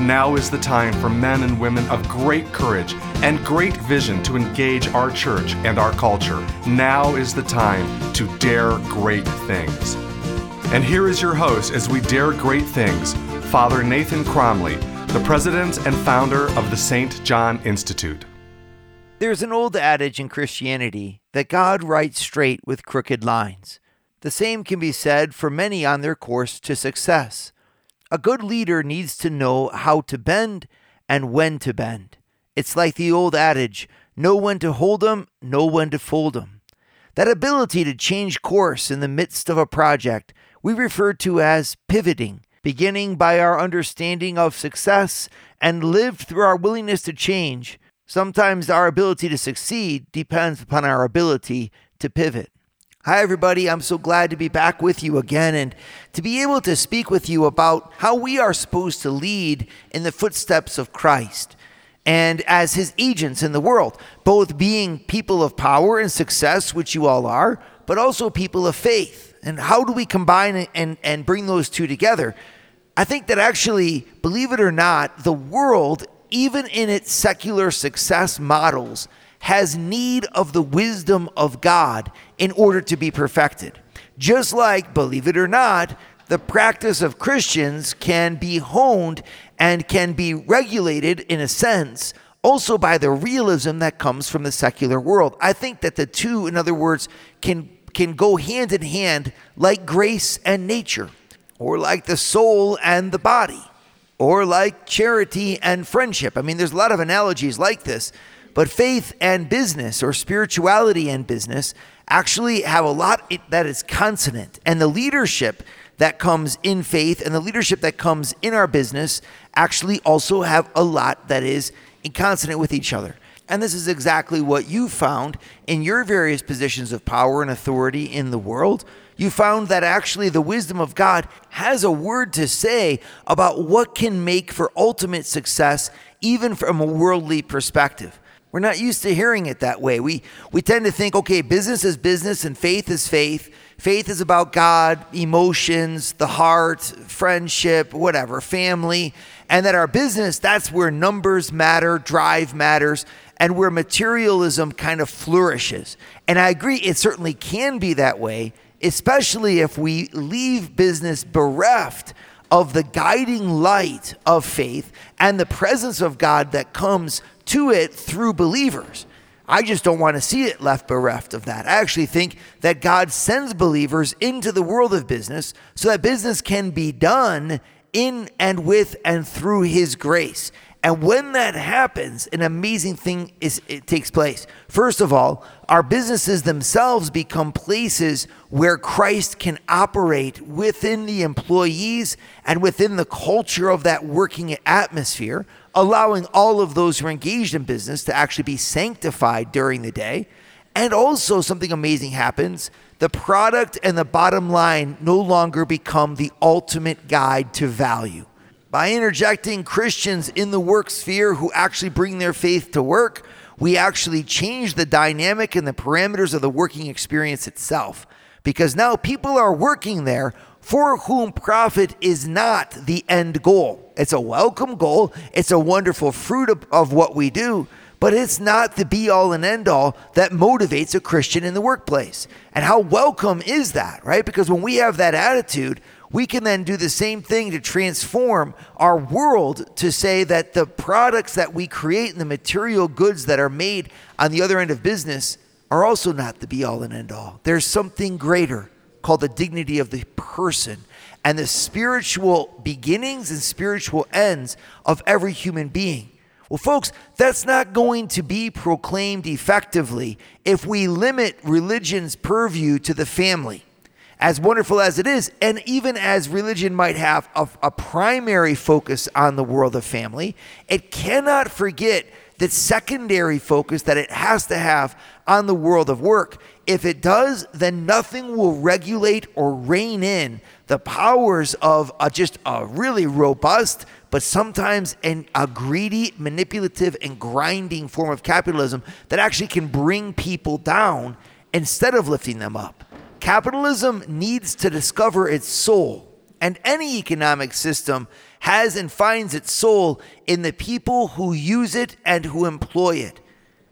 Now is the time for men and women of great courage and great vision to engage our church and our culture. Now is the time to dare great things. And here is your host as we dare great things, Father Nathan Cromly, the president and founder of the St. John Institute. There's an old adage in Christianity that God writes straight with crooked lines. The same can be said for many on their course to success. A good leader needs to know how to bend and when to bend. It's like the old adage know when to hold hold 'em, know when to fold fold 'em. That ability to change course in the midst of a project we refer to as pivoting, beginning by our understanding of success and lived through our willingness to change Sometimes our ability to succeed depends upon our ability to pivot. Hi, everybody. I'm so glad to be back with you again and to be able to speak with you about how we are supposed to lead in the footsteps of Christ and as his agents in the world, both being people of power and success, which you all are, but also people of faith. And how do we combine and, and bring those two together? I think that actually, believe it or not, the world even in its secular success models, has need of the wisdom of God in order to be perfected. Just like, believe it or not, the practice of Christians can be honed and can be regulated in a sense also by the realism that comes from the secular world. I think that the two, in other words, can can go hand in hand like grace and nature, or like the soul and the body or like charity and friendship. I mean, there's a lot of analogies like this, but faith and business or spirituality and business actually have a lot that is consonant. And the leadership that comes in faith and the leadership that comes in our business actually also have a lot that is in consonant with each other. And this is exactly what you found in your various positions of power and authority in the world you found that actually the wisdom of God has a word to say about what can make for ultimate success, even from a worldly perspective. We're not used to hearing it that way. We, we tend to think, okay, business is business and faith is faith. Faith is about God, emotions, the heart, friendship, whatever, family. And that our business, that's where numbers matter, drive matters, and where materialism kind of flourishes. And I agree, it certainly can be that way especially if we leave business bereft of the guiding light of faith and the presence of God that comes to it through believers. I just don't want to see it left bereft of that. I actually think that God sends believers into the world of business so that business can be done in and with and through His grace. And when that happens, an amazing thing is it takes place. First of all, our businesses themselves become places where Christ can operate within the employees and within the culture of that working atmosphere, allowing all of those who are engaged in business to actually be sanctified during the day. And also something amazing happens. The product and the bottom line no longer become the ultimate guide to value by interjecting Christians in the work sphere who actually bring their faith to work, we actually change the dynamic and the parameters of the working experience itself. Because now people are working there for whom profit is not the end goal. It's a welcome goal, it's a wonderful fruit of, of what we do, but it's not the be all and end all that motivates a Christian in the workplace. And how welcome is that, right? Because when we have that attitude, we can then do the same thing to transform our world to say that the products that we create and the material goods that are made on the other end of business are also not the be all and end all. There's something greater called the dignity of the person and the spiritual beginnings and spiritual ends of every human being. Well, folks, that's not going to be proclaimed effectively if we limit religion's purview to the family as wonderful as it is, and even as religion might have a, a, primary focus on the world of family, it cannot forget that secondary focus that it has to have on the world of work. If it does, then nothing will regulate or rein in the powers of a, just a really robust, but sometimes an, a greedy, manipulative, and grinding form of capitalism that actually can bring people down instead of lifting them up. Capitalism needs to discover its soul, and any economic system has and finds its soul in the people who use it and who employ it.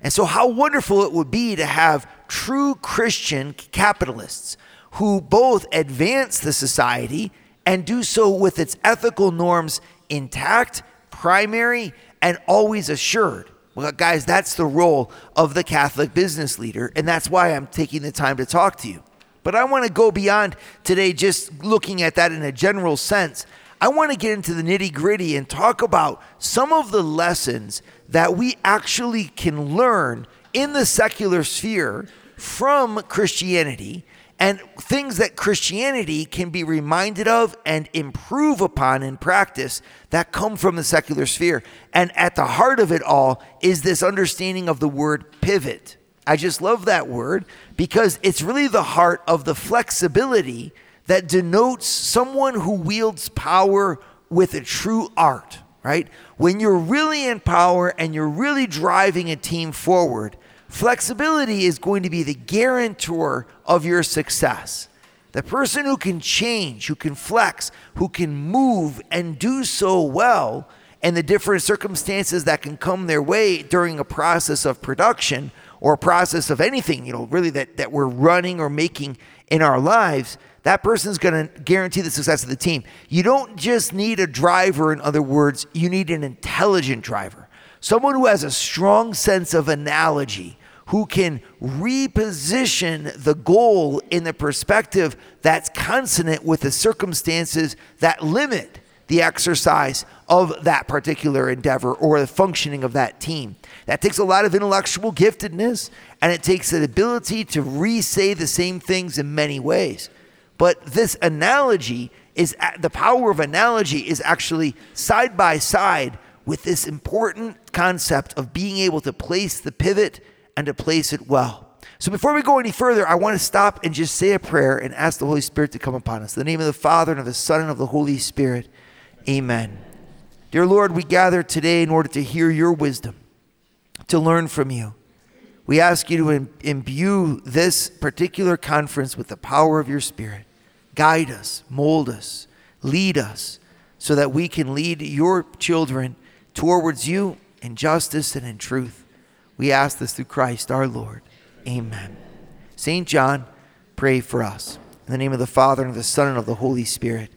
And so, how wonderful it would be to have true Christian capitalists who both advance the society and do so with its ethical norms intact, primary, and always assured. Well, guys, that's the role of the Catholic business leader, and that's why I'm taking the time to talk to you. But I want to go beyond today just looking at that in a general sense. I want to get into the nitty gritty and talk about some of the lessons that we actually can learn in the secular sphere from Christianity and things that Christianity can be reminded of and improve upon in practice that come from the secular sphere. And at the heart of it all is this understanding of the word pivot. I just love that word because it's really the heart of the flexibility that denotes someone who wields power with a true art, right? When you're really in power and you're really driving a team forward, Flexibility is going to be the guarantor of your success. The person who can change, who can flex, who can move and do so well, and the different circumstances that can come their way during a process of production or a process of anything, you know, really that, that we're running or making in our lives, that person's going to guarantee the success of the team. You don't just need a driver, in other words, you need an intelligent driver someone who has a strong sense of analogy, who can reposition the goal in the perspective that's consonant with the circumstances that limit the exercise of that particular endeavor or the functioning of that team. That takes a lot of intellectual giftedness and it takes an ability to re say the same things in many ways. But this analogy is the power of analogy is actually side by side with this important concept of being able to place the pivot and to place it well. So before we go any further, I want to stop and just say a prayer and ask the Holy Spirit to come upon us. In the name of the Father and of the Son and of the Holy Spirit. Amen. Dear Lord, we gather today in order to hear your wisdom, to learn from you. We ask you to imbue this particular conference with the power of your Spirit. Guide us, mold us, lead us, so that we can lead your children towards you in justice and in truth. We ask this through Christ our Lord. Amen. St. John, pray for us. In the name of the Father, and of the Son, and of the Holy Spirit.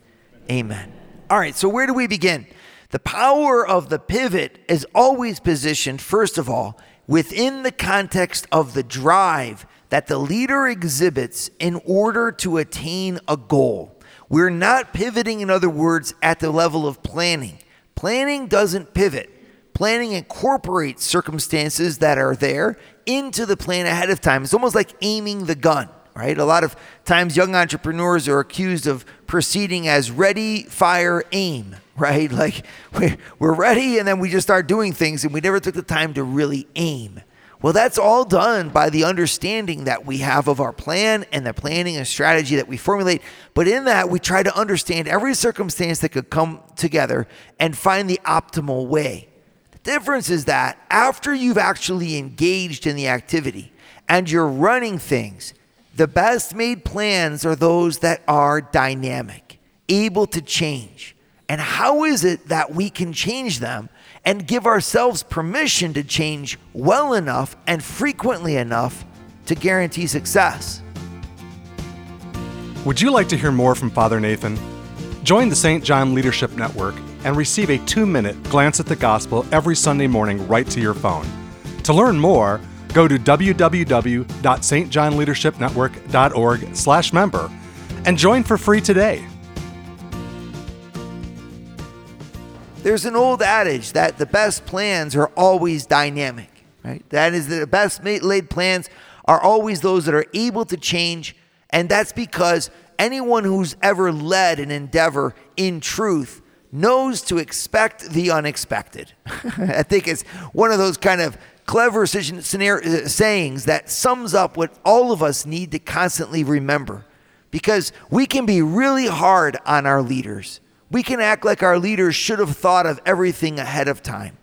Amen. All right, so where do we begin? The power of the pivot is always positioned, first of all, within the context of the drive that the leader exhibits in order to attain a goal. We're not pivoting, in other words, at the level of planning. Planning doesn't pivot. Planning incorporates circumstances that are there into the plan ahead of time. It's almost like aiming the gun, right? A lot of times young entrepreneurs are accused of proceeding as ready, fire, aim, right? Like we're ready and then we just start doing things and we never took the time to really aim. Well, that's all done by the understanding that we have of our plan and the planning and strategy that we formulate. But in that, we try to understand every circumstance that could come together and find the optimal way. The difference is that after you've actually engaged in the activity and you're running things, the best made plans are those that are dynamic, able to change. And how is it that we can change them? And give ourselves permission to change well enough and frequently enough to guarantee success. Would you like to hear more from Father Nathan? Join the St. John Leadership Network and receive a two minute glance at the gospel every Sunday morning right to your phone. To learn more, go to www.stjohnleadershipnetwork.org slash member and join for free today. There's an old adage that the best plans are always dynamic, right? That is the best laid plans are always those that are able to change, and that's because anyone who's ever led an endeavor in truth knows to expect the unexpected. I think it's one of those kind of clever scenario, uh, sayings that sums up what all of us need to constantly remember. Because we can be really hard on our leaders. We can act like our leaders should have thought of everything ahead of time.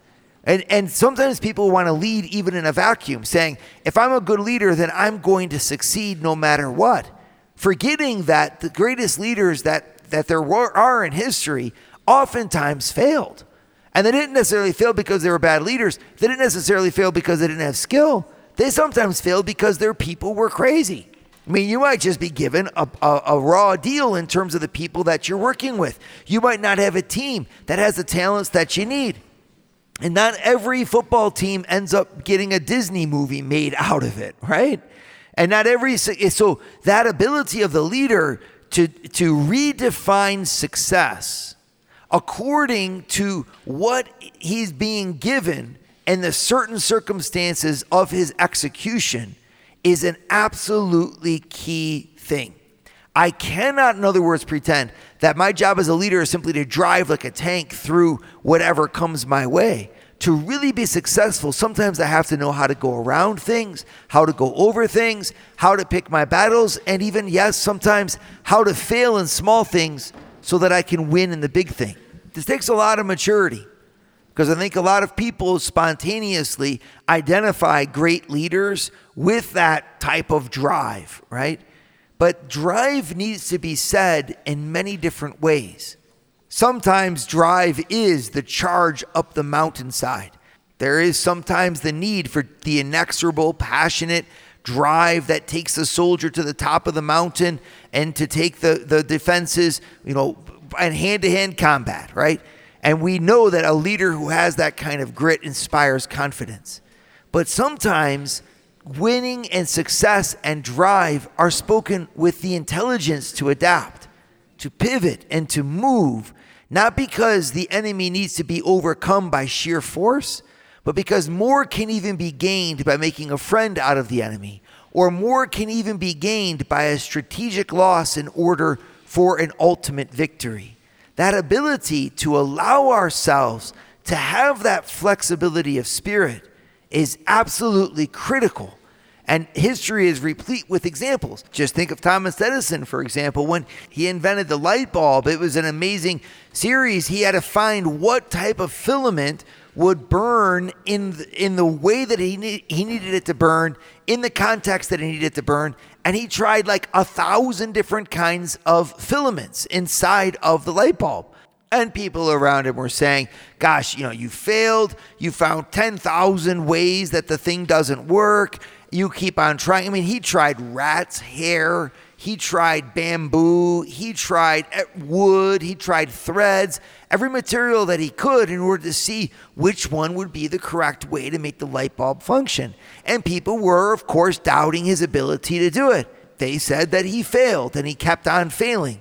And, and sometimes people want to lead even in a vacuum, saying, if I'm a good leader, then I'm going to succeed no matter what. Forgetting that the greatest leaders that, that there were, are in history oftentimes failed. And they didn't necessarily fail because they were bad leaders. They didn't necessarily fail because they didn't have skill. They sometimes failed because their people were crazy. I mean, you might just be given a, a, a, raw deal in terms of the people that you're working with. You might not have a team that has the talents that you need. And not every football team ends up getting a Disney movie made out of it, right? And not every eh, so that ability of the leader to to redefine success according to what he's being given and the certain circumstances of his execution is an absolutely key thing. I cannot, in other words, pretend that my job as a leader is simply to drive like a tank through whatever comes my way. To really be successful, sometimes I have to know how to go around things, how to go over things, how to pick my battles, and even, yes, sometimes how to fail in small things so that I can win in the big thing. This takes a lot of maturity because I think a lot of people spontaneously identify great leaders with that type of drive, right? But drive needs to be said in many different ways. Sometimes drive is the charge up the mountainside. There is sometimes the need for the inexorable, passionate drive that takes a soldier to the top of the mountain and to take the, the defenses, you know, and hand to hand combat, right? And we know that a leader who has that kind of grit inspires confidence. But sometimes winning and success and drive are spoken with the intelligence to adapt, to pivot, and to move, not because the enemy needs to be overcome by sheer force, but because more can even be gained by making a friend out of the enemy, or more can even be gained by a strategic loss in order for an ultimate victory. That ability to allow ourselves to have that flexibility of spirit is absolutely critical. And history is replete with examples. Just think of Thomas Edison, for example, when he invented the light bulb. It was an amazing series. He had to find what type of filament would burn in the, in the way that he need, he needed it to burn, in the context that he needed it to burn, and he tried like a thousand different kinds of filaments inside of the light bulb. And people around him were saying, Gosh, you know, you failed. You found 10,000 ways that the thing doesn't work. You keep on trying. I mean, he tried rat's hair. He tried bamboo. He tried eh, wood. He tried threads, every material that he could in order to see which one would be the correct way to make the light bulb function. And people were, of course, doubting his ability to do it. They said that he failed and he kept on failing.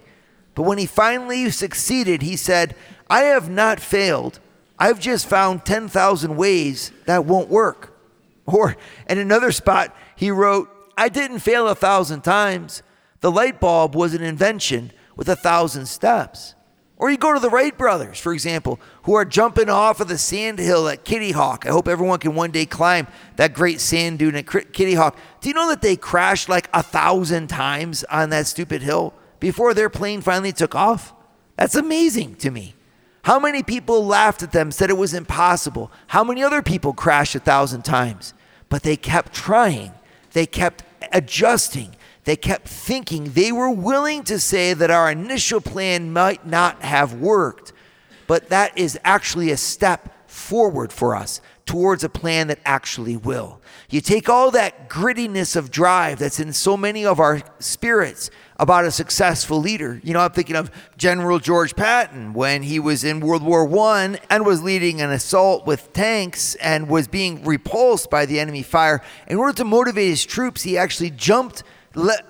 But when he finally succeeded, he said, I have not failed. I've just found 10,000 ways that won't work. Or in another spot, he wrote, I didn't fail a thousand times. The light bulb was an invention with a thousand steps. Or you go to the Wright brothers, for example, who are jumping off of the sand hill at Kitty Hawk. I hope everyone can one day climb that great sand dune at Kitty Hawk. Do you know that they crashed like a thousand times on that stupid hill before their plane finally took off? That's amazing to me. How many people laughed at them, said it was impossible? How many other people crashed a thousand times? But they kept trying, they kept adjusting, they kept thinking. They were willing to say that our initial plan might not have worked, but that is actually a step forward for us towards a plan that actually will. You take all that grittiness of drive that's in so many of our spirits about a successful leader. You know, I'm thinking of General George Patton when he was in World War I and was leading an assault with tanks and was being repulsed by the enemy fire. In order to motivate his troops, he actually jumped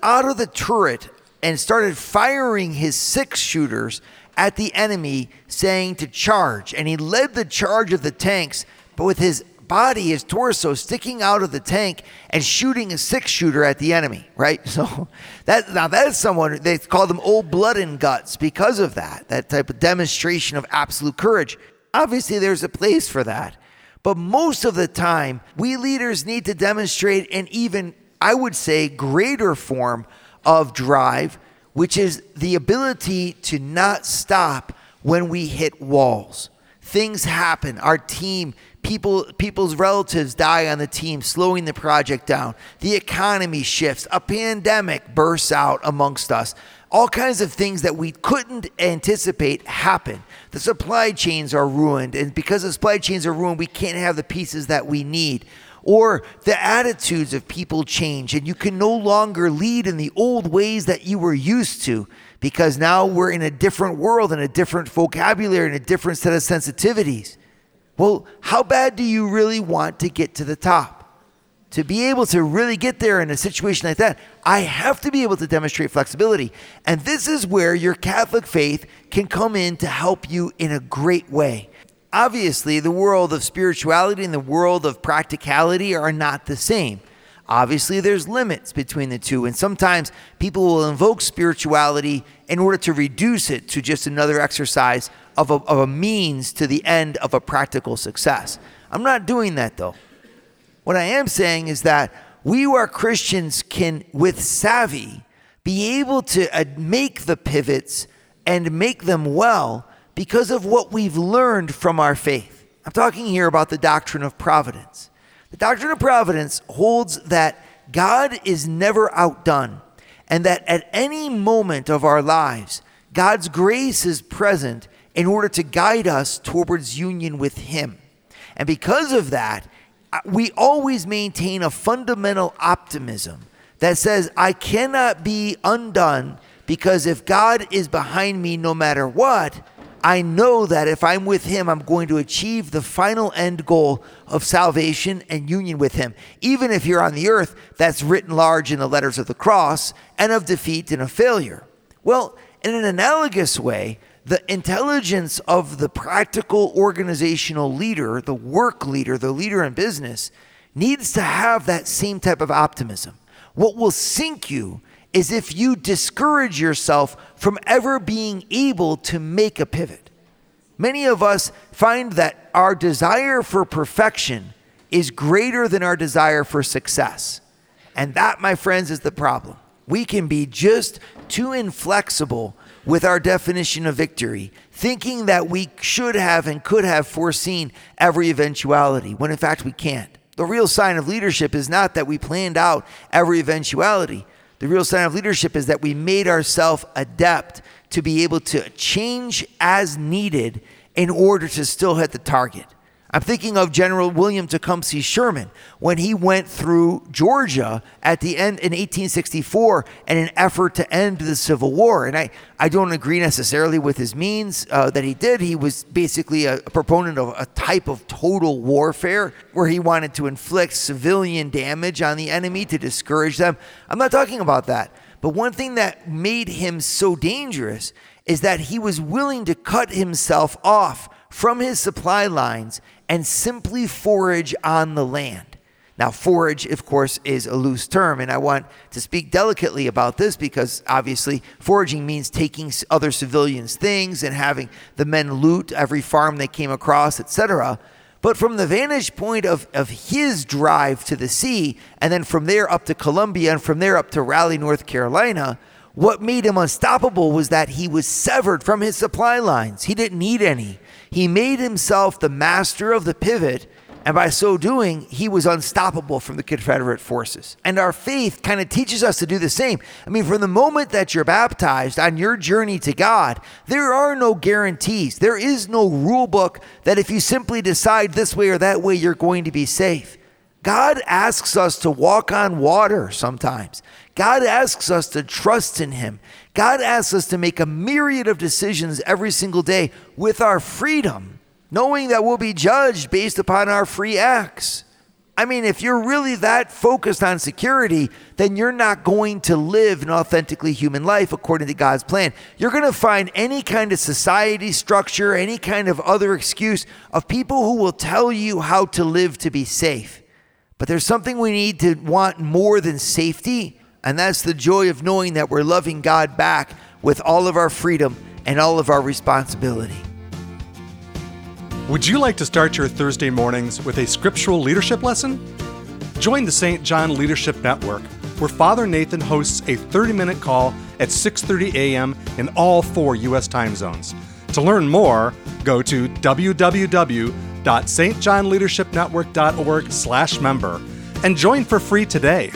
out of the turret and started firing his six shooters at the enemy, saying to charge. And he led the charge of the tanks, but with his body, his torso sticking out of the tank and shooting a six shooter at the enemy, right? So that now that is someone they call them old blood and guts because of that, that type of demonstration of absolute courage. Obviously, there's a place for that. But most of the time, we leaders need to demonstrate an even, I would say, greater form of drive, which is the ability to not stop when we hit walls. Things happen. Our team, people, people's relatives die on the team, slowing the project down. The economy shifts. A pandemic bursts out amongst us all kinds of things that we couldn't anticipate happen. The supply chains are ruined, and because the supply chains are ruined, we can't have the pieces that we need. Or the attitudes of people change, and you can no longer lead in the old ways that you were used to because now we're in a different world and a different vocabulary and a different set of sensitivities. Well, how bad do you really want to get to the top? to be able to really get there in a situation like that, I have to be able to demonstrate flexibility. And this is where your Catholic faith can come in to help you in a great way. Obviously, the world of spirituality and the world of practicality are not the same. Obviously, there's limits between the two, and sometimes people will invoke spirituality in order to reduce it to just another exercise of a, of a means to the end of a practical success. I'm not doing that though. What I am saying is that we who are Christians can, with savvy, be able to uh, make the pivots and make them well because of what we've learned from our faith. I'm talking here about the doctrine of providence. The doctrine of providence holds that God is never outdone and that at any moment of our lives, God's grace is present in order to guide us towards union with Him. And because of that, uh, we always maintain a fundamental optimism that says, I cannot be undone because if God is behind me no matter what, I know that if I'm with Him, I'm going to achieve the final end goal of salvation and union with Him. Even if you're on the earth, that's written large in the letters of the cross and of defeat and of failure. Well, in an analogous way, the intelligence of the practical organizational leader, the work leader, the leader in business, needs to have that same type of optimism. What will sink you is if you discourage yourself from ever being able to make a pivot. Many of us find that our desire for perfection is greater than our desire for success. And that, my friends, is the problem. We can be just too inflexible with our definition of victory, thinking that we should have and could have foreseen every eventuality, when in fact we can't. The real sign of leadership is not that we planned out every eventuality. The real sign of leadership is that we made ourselves adept to be able to change as needed in order to still hit the target. I'm thinking of General William Tecumseh Sherman when he went through Georgia at the end in 1864 in an effort to end the Civil War. And I, I don't agree necessarily with his means uh, that he did. He was basically a, a proponent of a type of total warfare where he wanted to inflict civilian damage on the enemy to discourage them. I'm not talking about that. But one thing that made him so dangerous is that he was willing to cut himself off from his supply lines and simply forage on the land. Now, forage, of course, is a loose term, and I want to speak delicately about this because obviously foraging means taking other civilians' things and having the men loot every farm they came across, etc. But from the vantage point of, of his drive to the sea, and then from there up to Columbia, and from there up to Raleigh, North Carolina, what made him unstoppable was that he was severed from his supply lines. He didn't need any. He made himself the master of the pivot, and by so doing, he was unstoppable from the Confederate forces. And our faith kind of teaches us to do the same. I mean, from the moment that you're baptized on your journey to God, there are no guarantees. There is no rule book that if you simply decide this way or that way, you're going to be safe. God asks us to walk on water sometimes. God asks us to trust in Him. God asks us to make a myriad of decisions every single day with our freedom, knowing that we'll be judged based upon our free acts. I mean, if you're really that focused on security, then you're not going to live an authentically human life according to God's plan. You're going to find any kind of society structure, any kind of other excuse of people who will tell you how to live to be safe. But there's something we need to want more than safety, and that's the joy of knowing that we're loving God back with all of our freedom and all of our responsibility. Would you like to start your Thursday mornings with a scriptural leadership lesson? Join the St. John Leadership Network, where Father Nathan hosts a 30-minute call at 6:30 a.m. in all four US time zones. To learn more, go to www.stjohnleadershipnetwork.org/member and join for free today.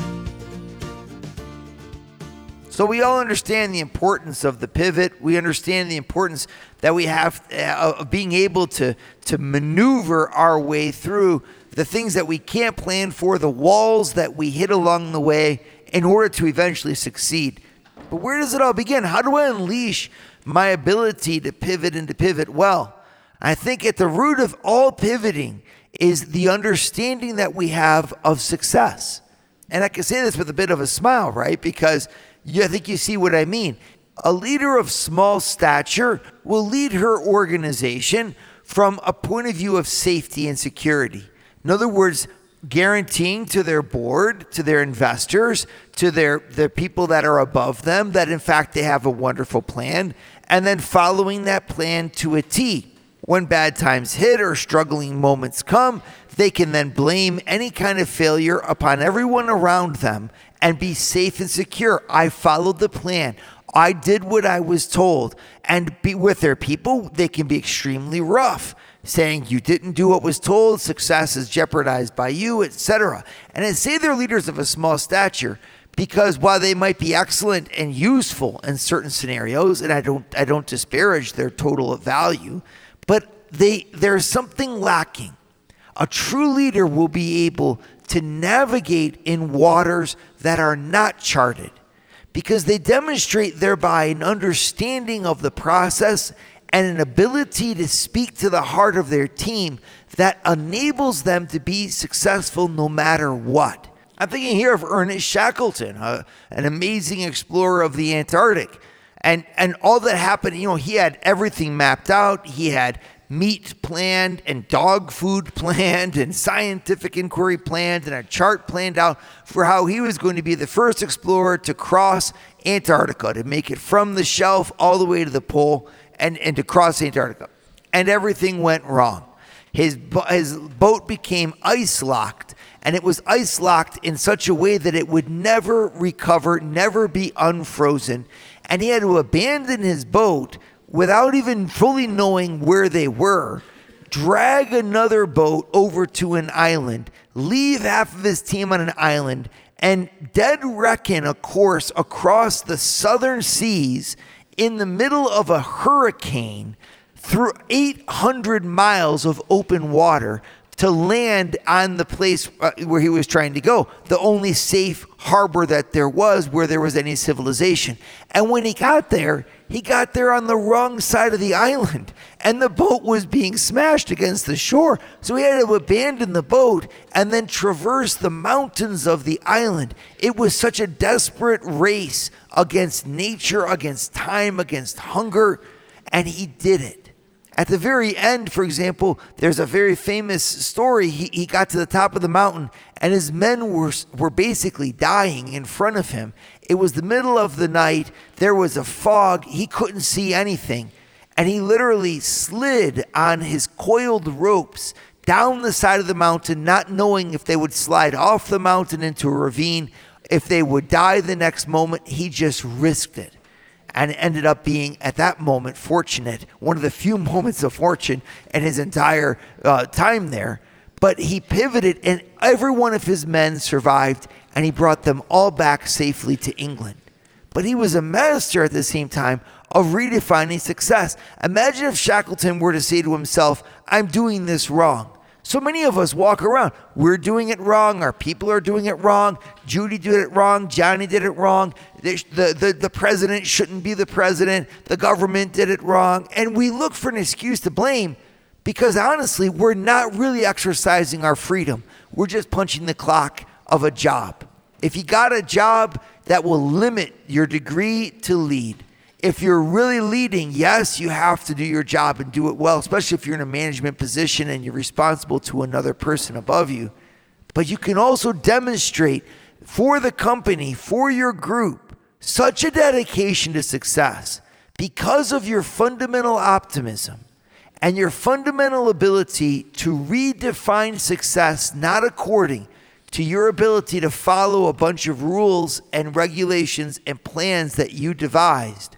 So we all understand the importance of the pivot. We understand the importance that we have uh, of being able to to maneuver our way through the things that we can't plan for, the walls that we hit along the way in order to eventually succeed. But where does it all begin? How do I unleash my ability to pivot and to pivot well? I think at the root of all pivoting is the understanding that we have of success. And I can say this with a bit of a smile, right? Because I think you see what I mean. A leader of small stature will lead her organization from a point of view of safety and security. In other words, guaranteeing to their board, to their investors, to their, the people that are above them that in fact they have a wonderful plan, and then following that plan to a T. When bad times hit or struggling moments come, they can then blame any kind of failure upon everyone around them and be safe and secure. I followed the plan. I did what I was told. And be with their people, they can be extremely rough, saying you didn't do what was told, success is jeopardized by you, etc. And I say they're leaders of a small stature because while they might be excellent and useful in certain scenarios, and I don't I don't disparage their total value, but they there's something lacking. A true leader will be able to navigate in waters that are not charted because they demonstrate thereby an understanding of the process and an ability to speak to the heart of their team that enables them to be successful no matter what. I'm thinking here of Ernest Shackleton, uh, an amazing explorer of the Antarctic. And, and all that happened, you know, he had everything mapped out. He had meat planned and dog food planned and scientific inquiry planned and a chart planned out for how he was going to be the first explorer to cross Antarctica, to make it from the shelf all the way to the pole and, and to cross Antarctica. And everything went wrong. His, his boat became ice locked, and it was ice locked in such a way that it would never recover, never be unfrozen. And he had to abandon his boat without even fully knowing where they were, drag another boat over to an island, leave half of his team on an island, and dead reckon a course across the southern seas in the middle of a hurricane through 800 miles of open water to land on the place uh, where he was trying to go, the only safe harbor that there was where there was any civilization. And when he got there, he got there on the wrong side of the island and the boat was being smashed against the shore. So he had to abandon the boat and then traverse the mountains of the island. It was such a desperate race against nature, against time, against hunger, and he did it. At the very end, for example, there's a very famous story. He, he got to the top of the mountain and his men were, were basically dying in front of him. It was the middle of the night. There was a fog. He couldn't see anything. And he literally slid on his coiled ropes down the side of the mountain, not knowing if they would slide off the mountain into a ravine, if they would die the next moment. He just risked it and ended up being at that moment fortunate, one of the few moments of fortune in his entire uh, time there. But he pivoted, and every one of his men survived, and he brought them all back safely to England. But he was a master at the same time of redefining success. Imagine if Shackleton were to say to himself, I'm doing this wrong. So many of us walk around. We're doing it wrong. Our people are doing it wrong. Judy did it wrong. Johnny did it wrong. The, the, the, president shouldn't be the president. The government did it wrong. And we look for an excuse to blame because honestly, we're not really exercising our freedom. We're just punching the clock of a job. If you got a job that will limit your degree to lead, if you're really leading, yes, you have to do your job and do it well, especially if you're in a management position and you're responsible to another person above you. But you can also demonstrate for the company, for your group, such a dedication to success because of your fundamental optimism and your fundamental ability to redefine success not according to your ability to follow a bunch of rules and regulations and plans that you devised,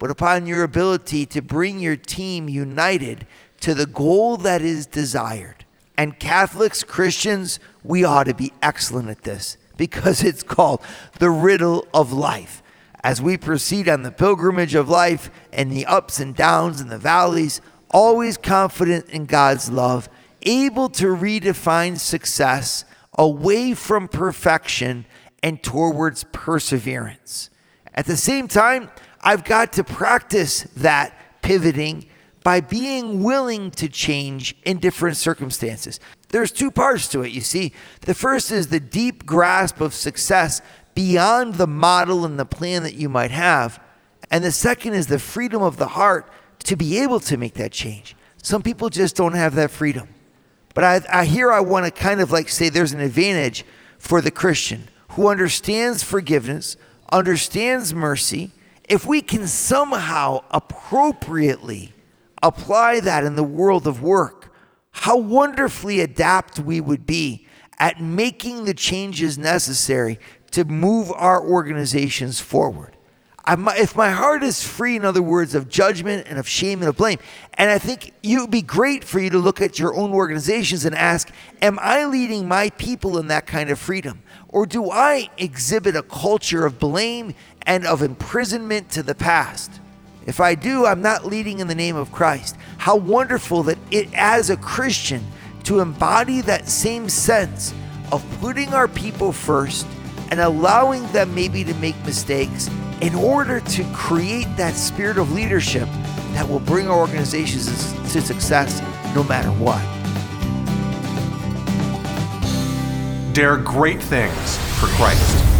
but upon your ability to bring your team united to the goal that is desired. And Catholics, Christians, we ought to be excellent at this because it's called the riddle of life. As we proceed on the pilgrimage of life and the ups and downs and the valleys, always confident in God's love, able to redefine success away from perfection and towards perseverance. At the same time, I've got to practice that pivoting by being willing to change in different circumstances. There's two parts to it, you see. The first is the deep grasp of success beyond the model and the plan that you might have. And the second is the freedom of the heart to be able to make that change. Some people just don't have that freedom. But I, I here I want to kind of like say there's an advantage for the Christian who understands forgiveness, understands mercy. If we can somehow appropriately apply that in the world of work, how wonderfully adapt we would be at making the changes necessary to move our organizations forward. if my heart is free, in other words, of judgment and of shame and of blame, and I think it would be great for you to look at your own organizations and ask, Am I leading my people in that kind of freedom? Or do I exhibit a culture of blame and of imprisonment to the past? If I do, I'm not leading in the name of Christ. How wonderful that it, as a Christian, to embody that same sense of putting our people first and allowing them maybe to make mistakes in order to create that spirit of leadership that will bring our organizations to success no matter what. Dare great things for Christ.